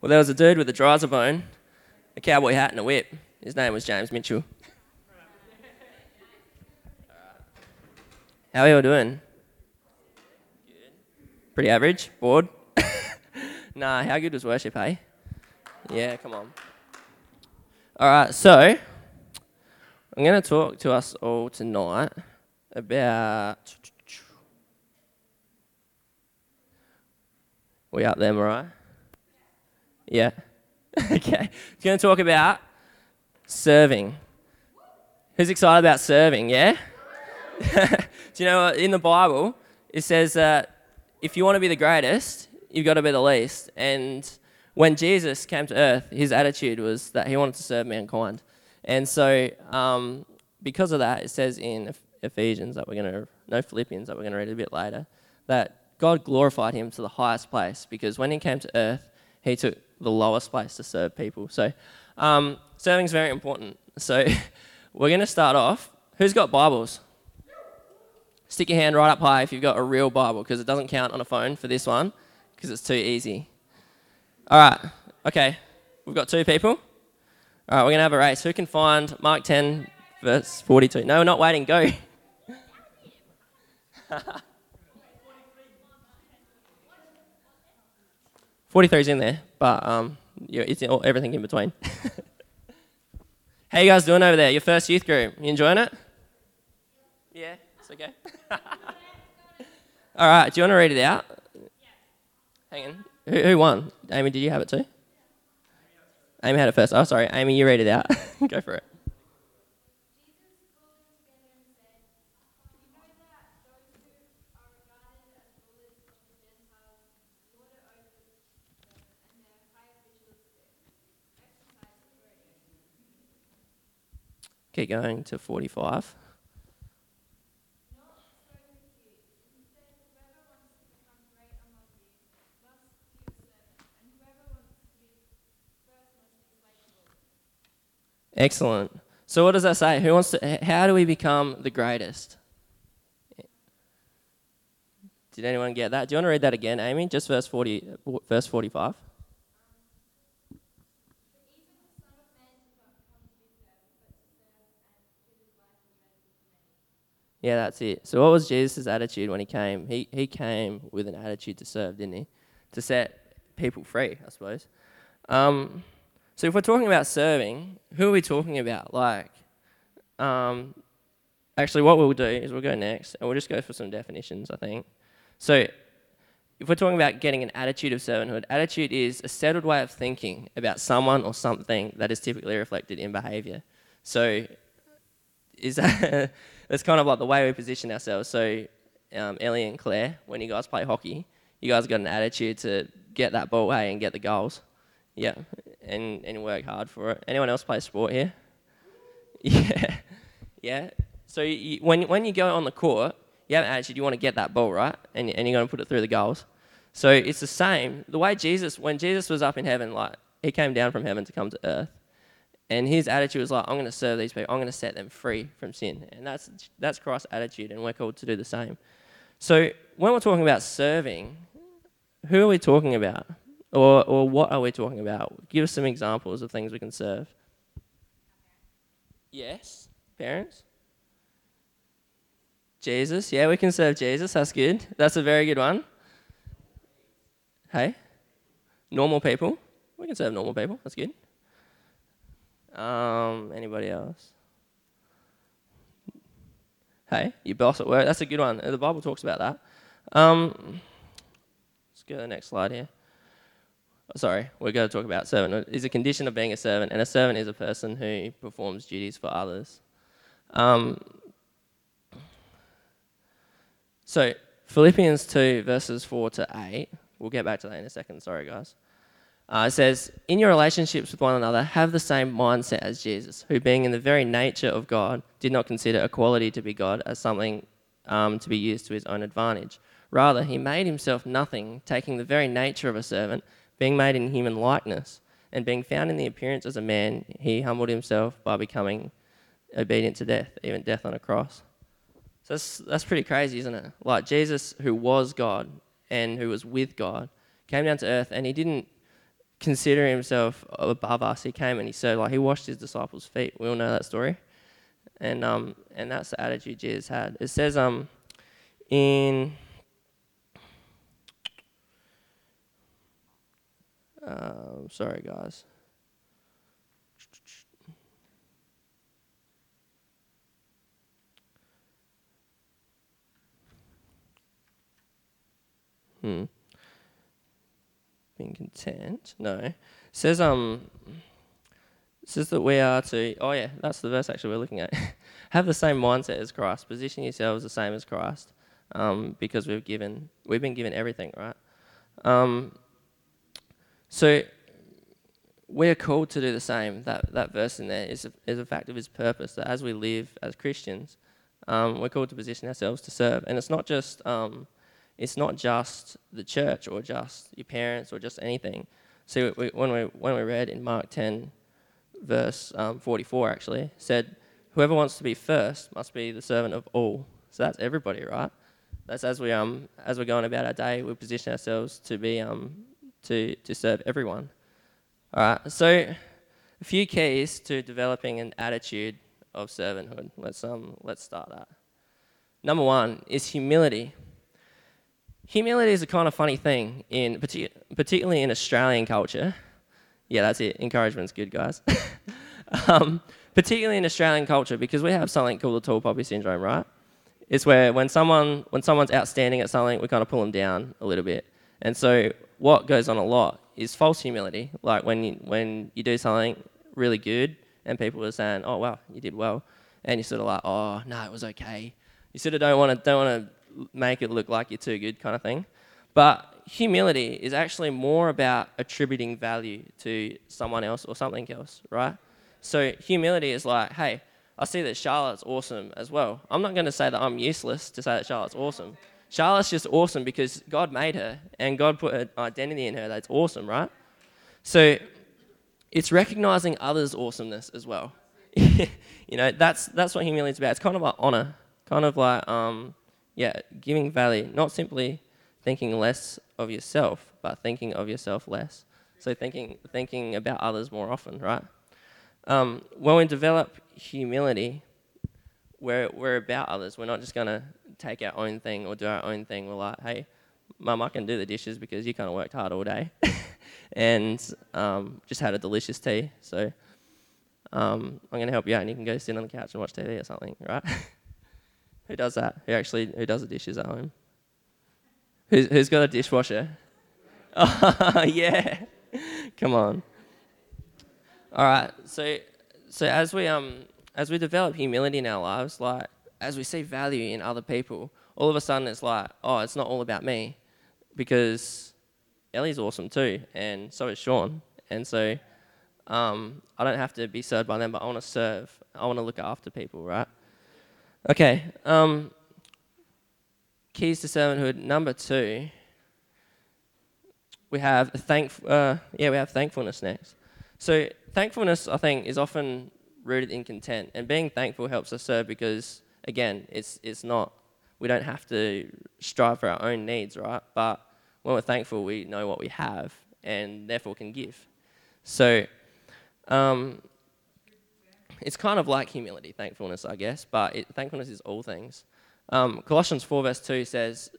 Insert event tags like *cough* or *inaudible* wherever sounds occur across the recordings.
Well, there was a dude with a Driza-Bone, a cowboy hat, and a whip. His name was James Mitchell. How are you all doing? Good. Pretty average? Bored? *laughs* nah, how good was worship, hey? Yeah, come on. All right, so I'm going to talk to us all tonight about. We up there, Mariah? Yeah. *laughs* okay. We're going to talk about serving. Who's excited about serving? Yeah. *laughs* Do you know in the Bible it says that if you want to be the greatest, you've got to be the least. And when Jesus came to earth, his attitude was that he wanted to serve mankind. And so, um, because of that, it says in Ephesians that we're going to, no Philippians that we're going to read a bit later, that God glorified him to the highest place because when he came to earth, he took the lowest place to serve people. So, um, serving is very important. So, *laughs* we're going to start off. Who's got Bibles? Stick your hand right up high if you've got a real Bible because it doesn't count on a phone for this one because it's too easy. All right, okay, we've got two people. All right, we're going to have a race. Who can find Mark 10, verse 42? No, we're not waiting, go. *laughs* 43 is in there, but um, yeah, it's all, everything in between. *laughs* How you guys doing over there? Your first youth group? You enjoying it? Yeah, it's okay. *laughs* all right, do you want to read it out? Yeah. Hang on. Who, who won? Amy, did you have it too? Amy had it first. Oh, sorry. Amy, you read it out. *laughs* Go for it. Keep going to 45. Excellent. So what does that say? Who wants to how do we become the greatest? Did anyone get that? Do you want to read that again, Amy? Just verse 40 verse 45. Yeah, that's it. So, what was Jesus' attitude when he came? He, he came with an attitude to serve, didn't he? To set people free, I suppose. Um, so, if we're talking about serving, who are we talking about? Like, um, actually, what we'll do is we'll go next and we'll just go for some definitions, I think. So, if we're talking about getting an attitude of servanthood, attitude is a settled way of thinking about someone or something that is typically reflected in behavior. So, is that *laughs* it's kind of like the way we position ourselves. So, um, Ellie and Claire, when you guys play hockey, you guys got an attitude to get that ball away and get the goals. Yeah, and, and work hard for it. Anyone else play sport here? *laughs* Yeah, yeah. So you, when, when you go on the court, you have an attitude, you want to get that ball, right? And, and you're going to put it through the goals. So it's the same. The way Jesus, when Jesus was up in heaven, like, he came down from heaven to come to earth. And his attitude was like, I'm going to serve these people. I'm going to set them free from sin. And that's, that's Christ's attitude, and we're called to do the same. So when we're talking about serving, who are we talking about? Or, or what are we talking about? Give us some examples of things we can serve. Yes, parents. Jesus, yeah, we can serve Jesus. That's good. That's a very good one. Hey, normal people. We can serve normal people. That's good. Um, anybody else? Hey, your boss at work. That's a good one. The Bible talks about that. Um, let's go to the next slide here. Oh, sorry, we're going to talk about servant. Is a condition of being a servant, and a servant is a person who performs duties for others. Um, so Philippians two verses four to eight. We'll get back to that in a second. Sorry, guys. Uh, it says, In your relationships with one another, have the same mindset as Jesus, who, being in the very nature of God, did not consider equality to be God as something um, to be used to his own advantage. Rather, he made himself nothing, taking the very nature of a servant, being made in human likeness, and being found in the appearance as a man, he humbled himself by becoming obedient to death, even death on a cross. So that's, that's pretty crazy, isn't it? Like Jesus, who was God and who was with God, came down to earth and he didn't consider himself above us. He came and he said, like, he washed his disciples' feet. We all know that story. And, um, and that's the attitude Jesus had. It says um, in. Um, sorry, guys. Hmm. Being content. No. It says um says that we are to oh yeah, that's the verse actually we're looking at. *laughs* Have the same mindset as Christ. Position yourselves the same as Christ. Um, because we've given we've been given everything, right? Um, so we're called to do the same. That that verse in there is a, is a fact of His purpose. That as we live as Christians, um, we're called to position ourselves to serve, and it's not just um, it's not just the church or just your parents or just anything. See, we, when, we, when we read in Mark 10, verse um, 44, actually, said, Whoever wants to be first must be the servant of all. So that's everybody, right? That's as we um as we're going about our day, we position ourselves to be um to to serve everyone. All right. So a few keys to developing an attitude of servanthood. Let's um let's start that. Number one is humility humility is a kind of funny thing, in particularly in Australian culture. Yeah, that's it. Encouragement's good, guys. *laughs* um, particularly in Australian culture, because we have something called the tall poppy syndrome, right? It's where when someone when someone's outstanding at something, we kind of pull them down a little bit. And so what goes on a lot is false humility. Like when you, when you do something really good and people are saying, "Oh wow, you did well," and you're sort of like, "Oh no, it was okay." You sort of don't want to don't want to make it look like you're too good kind of thing. But humility is actually more about attributing value to someone else or something else, right? So humility is like, hey, I see that Charlotte's awesome as well. I'm not going to say that I'm useless to say that Charlotte's awesome. Charlotte's just awesome because God made her and God put an identity in her that's awesome, right? So it's recognizing others' awesomeness as well. *laughs* you know, that's that's what humility is about. It's kind of like honor, kind of like um, yeah, giving value, not simply thinking less of yourself, but thinking of yourself less. So thinking thinking about others more often, right? Um, when we develop humility, we're we're about others. We're not just gonna take our own thing or do our own thing. We're like, hey, mum, I can do the dishes because you kind of worked hard all day, *laughs* and um, just had a delicious tea. So um, I'm gonna help you out, and you can go sit on the couch and watch TV or something, right? *laughs* Who does that? Who actually who does the dishes at home? Who's, who's got a dishwasher? *laughs* Oh, yeah. Come on. All right. So so as we um as we develop humility in our lives, like as we see value in other people, all of a sudden it's like, oh, it's not all about me, because Ellie's awesome too, and so is Sean, and so um, I don't have to be served by them, but I want to serve. I want to look after people, right? Okay. Um, keys to servanthood. Number two. We have thank. Uh, yeah, we have thankfulness next. So thankfulness, I think, is often rooted in content, and being thankful helps us serve because, again, it's it's not. We don't have to strive for our own needs, right? But when we're thankful, we know what we have, and therefore can give. So, um, it's kind of like humility, thankfulness, I guess, but it, thankfulness is all things. Um, Colossians 4, verse 2 says,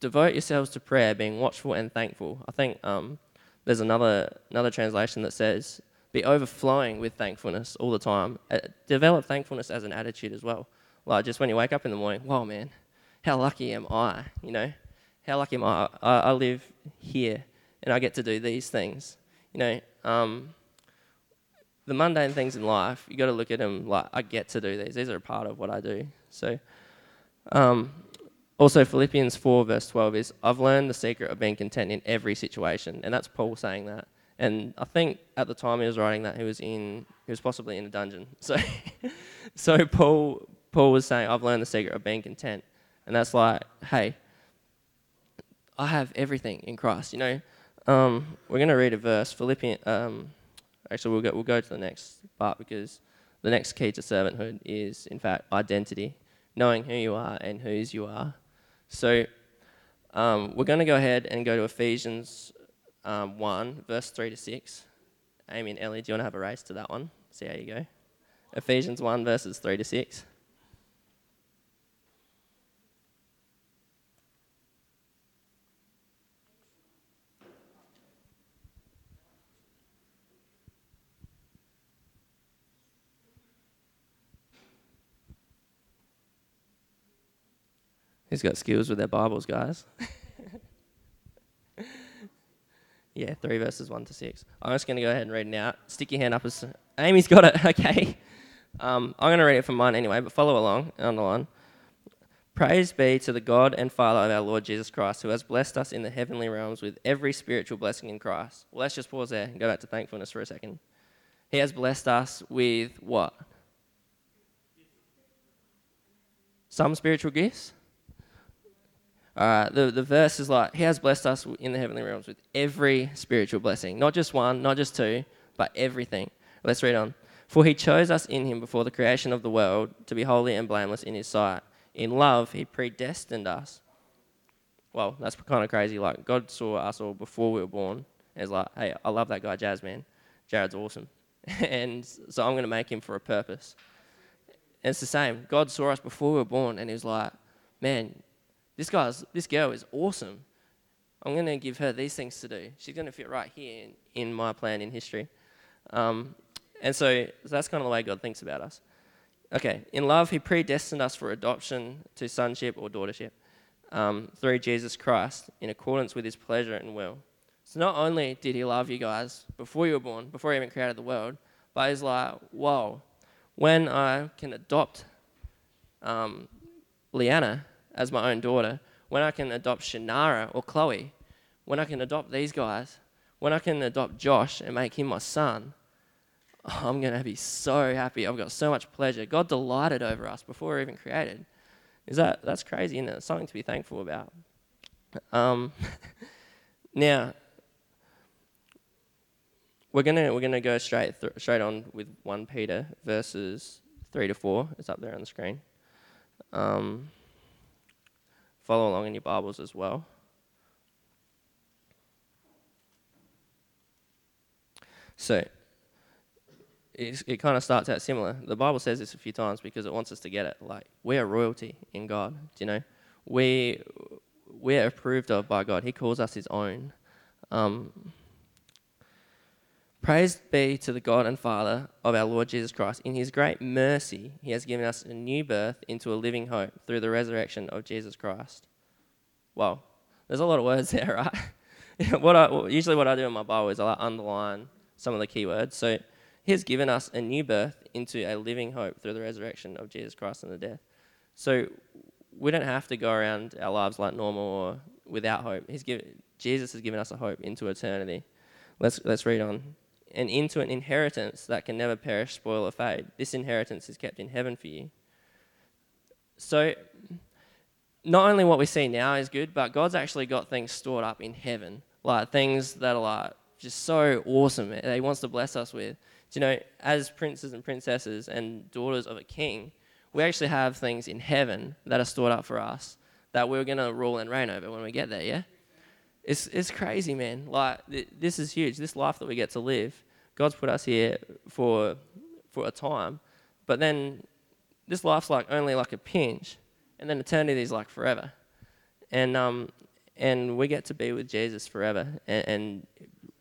Devote yourselves to prayer, being watchful and thankful. I think um, there's another, another translation that says, Be overflowing with thankfulness all the time. Uh, develop thankfulness as an attitude as well. Like just when you wake up in the morning, whoa, man, how lucky am I? You know, how lucky am I? I, I live here and I get to do these things. You know, um, the mundane things in life, you got to look at them like I get to do these. These are a part of what I do. So, um, also Philippians four verse twelve is I've learned the secret of being content in every situation, and that's Paul saying that. And I think at the time he was writing that he was in he was possibly in a dungeon. *laughs* So, so Paul Paul was saying I've learned the secret of being content, and that's like hey, I have everything in Christ. You know, um, we're to read a verse Philippians. Um, Actually, we'll go, we'll go to the next part because the next key to servanthood is, in fact, identity, knowing who you are and whose you are. So um, we're going to go ahead and go to Ephesians um, 1, verse 3 to 6. Amy and Ellie, do you want to have a race to that one? See how you go. Ephesians 1, verses 3 to 6. Who's got skills with their Bibles, guys? *laughs* yeah, 3 verses 1 to 6. I'm just going to go ahead and read it out. Stick your hand up as. Amy's got it, *laughs* okay. Um, I'm going to read it from mine anyway, but follow along, underline. Praise be to the God and Father of our Lord Jesus Christ, who has blessed us in the heavenly realms with every spiritual blessing in Christ. Well, let's just pause there and go back to thankfulness for a second. He has blessed us with what? Some spiritual gifts? Right, the, the verse is like, He has blessed us in the heavenly realms with every spiritual blessing. Not just one, not just two, but everything. Let's read on. For He chose us in Him before the creation of the world to be holy and blameless in His sight. In love, He predestined us. Well, that's kind of crazy. Like, God saw us all before we were born. And He's like, hey, I love that guy, Jazz, man. Jared's awesome. *laughs* and so I'm going to make him for a purpose. And it's the same. God saw us before we were born, and He was like, man, this guy's, this girl is awesome. I'm going to give her these things to do. She's going to fit right here in, in my plan in history. Um, and so, so that's kind of the way God thinks about us. Okay, in love, He predestined us for adoption to sonship or daughtership um, through Jesus Christ in accordance with His pleasure and will. So not only did He love you guys before you were born, before He even created the world, but He's like, whoa, when I can adopt um, Leanna as my own daughter, when I can adopt Shannara or Chloe, when I can adopt these guys, when I can adopt Josh and make him my son, *laughs* I'm going to be so happy. I've got so much pleasure. God delighted over us before we even created. Is that that's crazy, and it's something to be thankful about. Um, *laughs* now, we're gonna we're gonna go straight th- straight on with one Peter verses three to four. It's up there on the screen. Um, follow along in your Bibles as well. So, it kind of starts out similar. The Bible says this a few times because it wants us to get it. Like, we are royalty in God. Do you know? We, we're approved of by God. He calls us His own. Um, Praise be to the God and Father of our Lord Jesus Christ. In his great mercy, he has given us a new birth into a living hope through the resurrection of Jesus Christ. Well, there's a lot of words *laughs* there, right? *laughs* what I, usually what I do in my Bible is I underline some of the key words. So he has given us a new birth into a living hope through the resurrection of Jesus Christ and the death. So we don't have to go around our lives like normal or without hope. He's given, Jesus has given us a hope into eternity. Let's, let's read on and into an inheritance that can never perish, spoil, or fade. This inheritance is kept in heaven for you. So, not only what we see now is good, but God's actually got things stored up in heaven, like things that are like just so awesome that He wants to bless us with. Do you know, as princes and princesses and daughters of a king, we actually have things in heaven that are stored up for us that we're going to rule and reign over when we get there, yeah? It's, it's crazy, man. Like, th- this is huge. This life that we get to live, God's put us here for, for a time. But then this life's like only like a pinch, and then eternity is like forever. And, um, and we get to be with Jesus forever and, and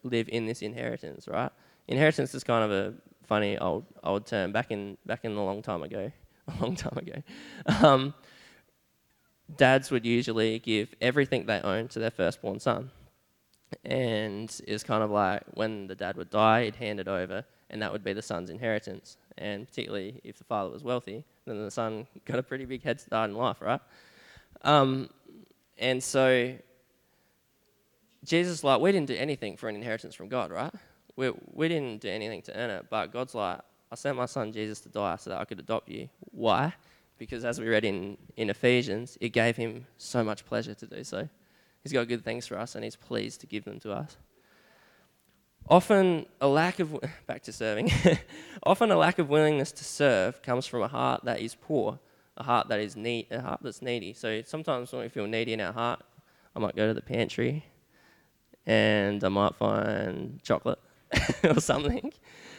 live in this inheritance, right? Inheritance is kind of a funny old old term. Back in back in a long time ago, *laughs* a long time ago, um, dads would usually give everything they own to their firstborn son. And it's kind of like when the dad would die, he'd hand it over, and that would be the son's inheritance. And particularly if the father was wealthy, then the son got a pretty big head start in life, right? Um, and so Jesus, like, we didn't do anything for an inheritance from God, right? We, we didn't do anything to earn it, but God's like, I sent my son Jesus to die so that I could adopt you. Why? Because as we read in, in Ephesians, it gave him so much pleasure to do so. He's got good things for us and he's pleased to give them to us. Often a lack of, *laughs* back to serving, *laughs* often a lack of willingness to serve comes from a heart that is poor, a heart that is need, a heart that's needy. So sometimes when we feel needy in our heart, I might go to the pantry and I might find chocolate *laughs* or something,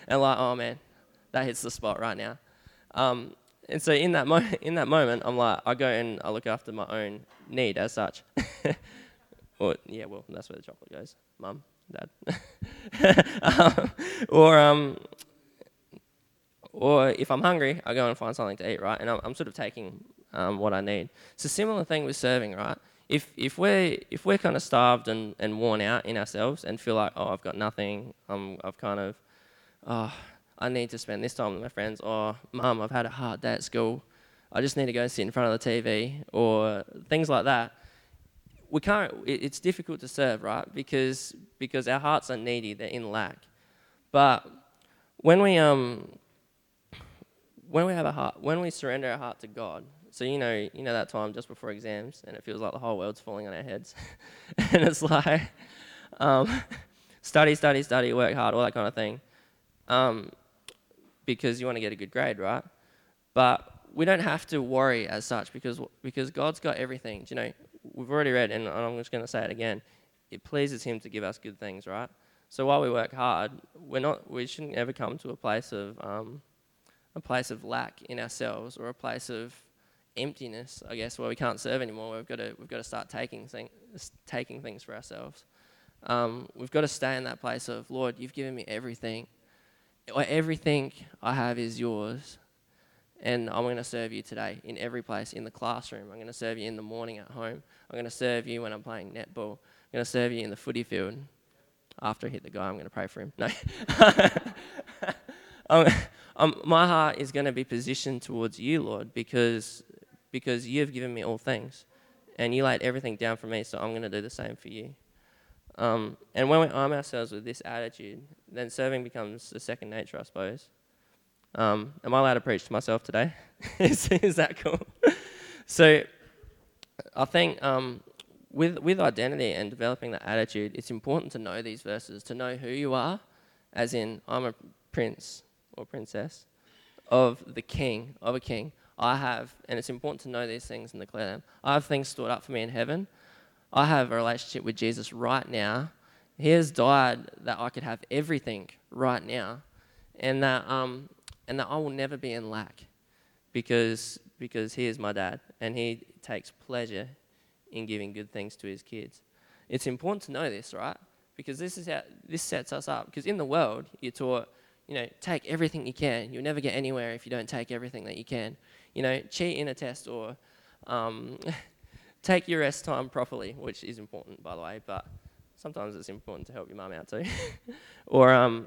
and like, oh man, that hits the spot right now. Um, and so in that *laughs* in that moment, I'm like, I go and I look after my own need as such. *laughs* or yeah, well, that's where the chocolate goes, mum, dad. *laughs* um, or um, or if I'm hungry, I go and find something to eat, right? And I'm, I'm sort of taking um, what I need. It's a similar thing with serving, right? If if we're if we're kind of starved and, and worn out in ourselves and feel like, oh, I've got nothing, um, I've kind of, oh, I need to spend this time with my friends, or mum, I've had a hard day at school, I just need to go sit in front of the TV, or things like that. We can't. It's difficult to serve, right? Because because our hearts are needy, they're in lack. But when we um when we have a heart, when we surrender our heart to God, so you know, you know that time just before exams, and it feels like the whole world's falling on our heads, *laughs* and it's like, um, *laughs* study, study, study, work hard, all that kind of thing, um, because you want to get a good grade, right? But we don't have to worry as such because because God's got everything. Do you know, we've already read, and I'm just going to say it again. It pleases Him to give us good things, right? So while we work hard, we're not, we shouldn't ever come to a place of um, a place of lack in ourselves or a place of emptiness, I guess, where we can't serve anymore. We've got to, we've got to start taking, thing, taking things for ourselves. Um, we've got to stay in that place of, Lord, you've given me everything. Everything I have is yours. And I'm going to serve you today in every place, in the classroom. I'm going to serve you in the morning at home. I'm going to serve you when I'm playing netball. I'm going to serve you in the footy field. After I hit the guy, I'm going to pray for him. No. *laughs* um, um, my heart is going to be positioned towards you, Lord, because, because you have given me all things. And you laid everything down for me, so I'm going to do the same for you. Um, and when we arm ourselves with this attitude, then serving becomes a second nature, I suppose. Um, am I allowed to preach to myself today? *laughs* is, is, that cool? *laughs* so I think um, with, with identity and developing that attitude, it's important to know these verses, to know who you are, as in, I'm a prince, or princess of the king, of a king. I have, and it's important to know these things and declare them. I have things stored up for me in heaven. I have a relationship with Jesus right now. He has died that I could have everything right now, and that um, and that I will never be in lack, because because He is my dad, and He takes pleasure in giving good things to His kids. It's important to know this, right? Because this is how this sets us up. Because in the world, you're taught you know, take everything you can. You'll never get anywhere if you don't take everything that you can. You know, cheat in a test or um, *laughs* take your rest time properly, which is important, by the way, but sometimes it's important to help your mum out too. *laughs* or um,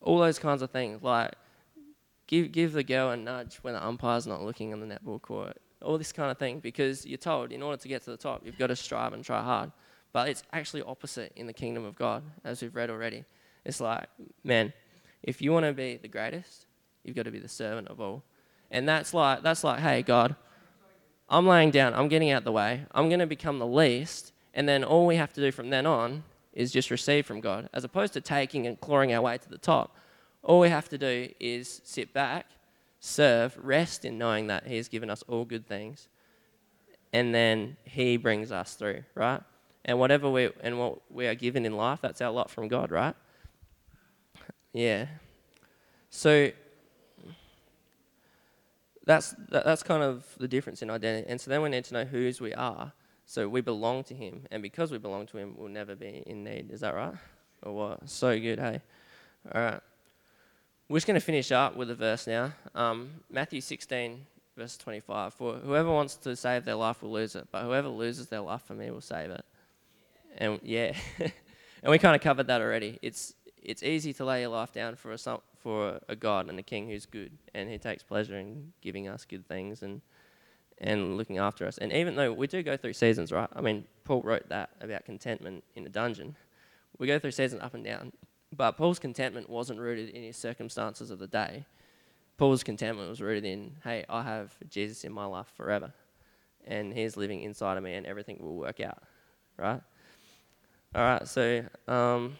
all those kinds of things, like give, give the girl a nudge when the umpire's not looking on the netball court. All this kind of thing, because you're told in order to get to the top, you've got to strive and try hard. But it's actually opposite in the kingdom of God, as we've read already. It's like, man, if you want to be the greatest, you've got to be the servant of all. And that's like, that's like, hey, God, I'm laying down, I'm getting out the way, I'm going to become the least, and then all we have to do from then on is just receive from God, as opposed to taking and clawing our way to the top. All we have to do is sit back, serve, rest in knowing that He has given us all good things, and then He brings us through, right? And whatever we and what we are given in life, that's our lot from God, right? Yeah. So that's that's kind of the difference in identity. And so then we need to know whose we are. So we belong to Him, and because we belong to Him, we'll never be in need. Is that right? Or what? So good, hey. All right. We're just going to finish up with a verse now. Um, Matthew 16, verse 25. For whoever wants to save their life will lose it, but whoever loses their life for me will save it. And yeah, *laughs* and we kind of covered that already. It's it's easy to lay your life down for a, for a God and a King who's good, and He takes pleasure in giving us good things and and looking after us. And even though we do go through seasons, right? I mean, Paul wrote that about contentment in a dungeon. We go through seasons up and down, but Paul's contentment wasn't rooted in his circumstances of the day. Paul's contentment was rooted in, hey, I have Jesus in my life forever, and He's living inside of me, and everything will work out, right? All right, so. Um,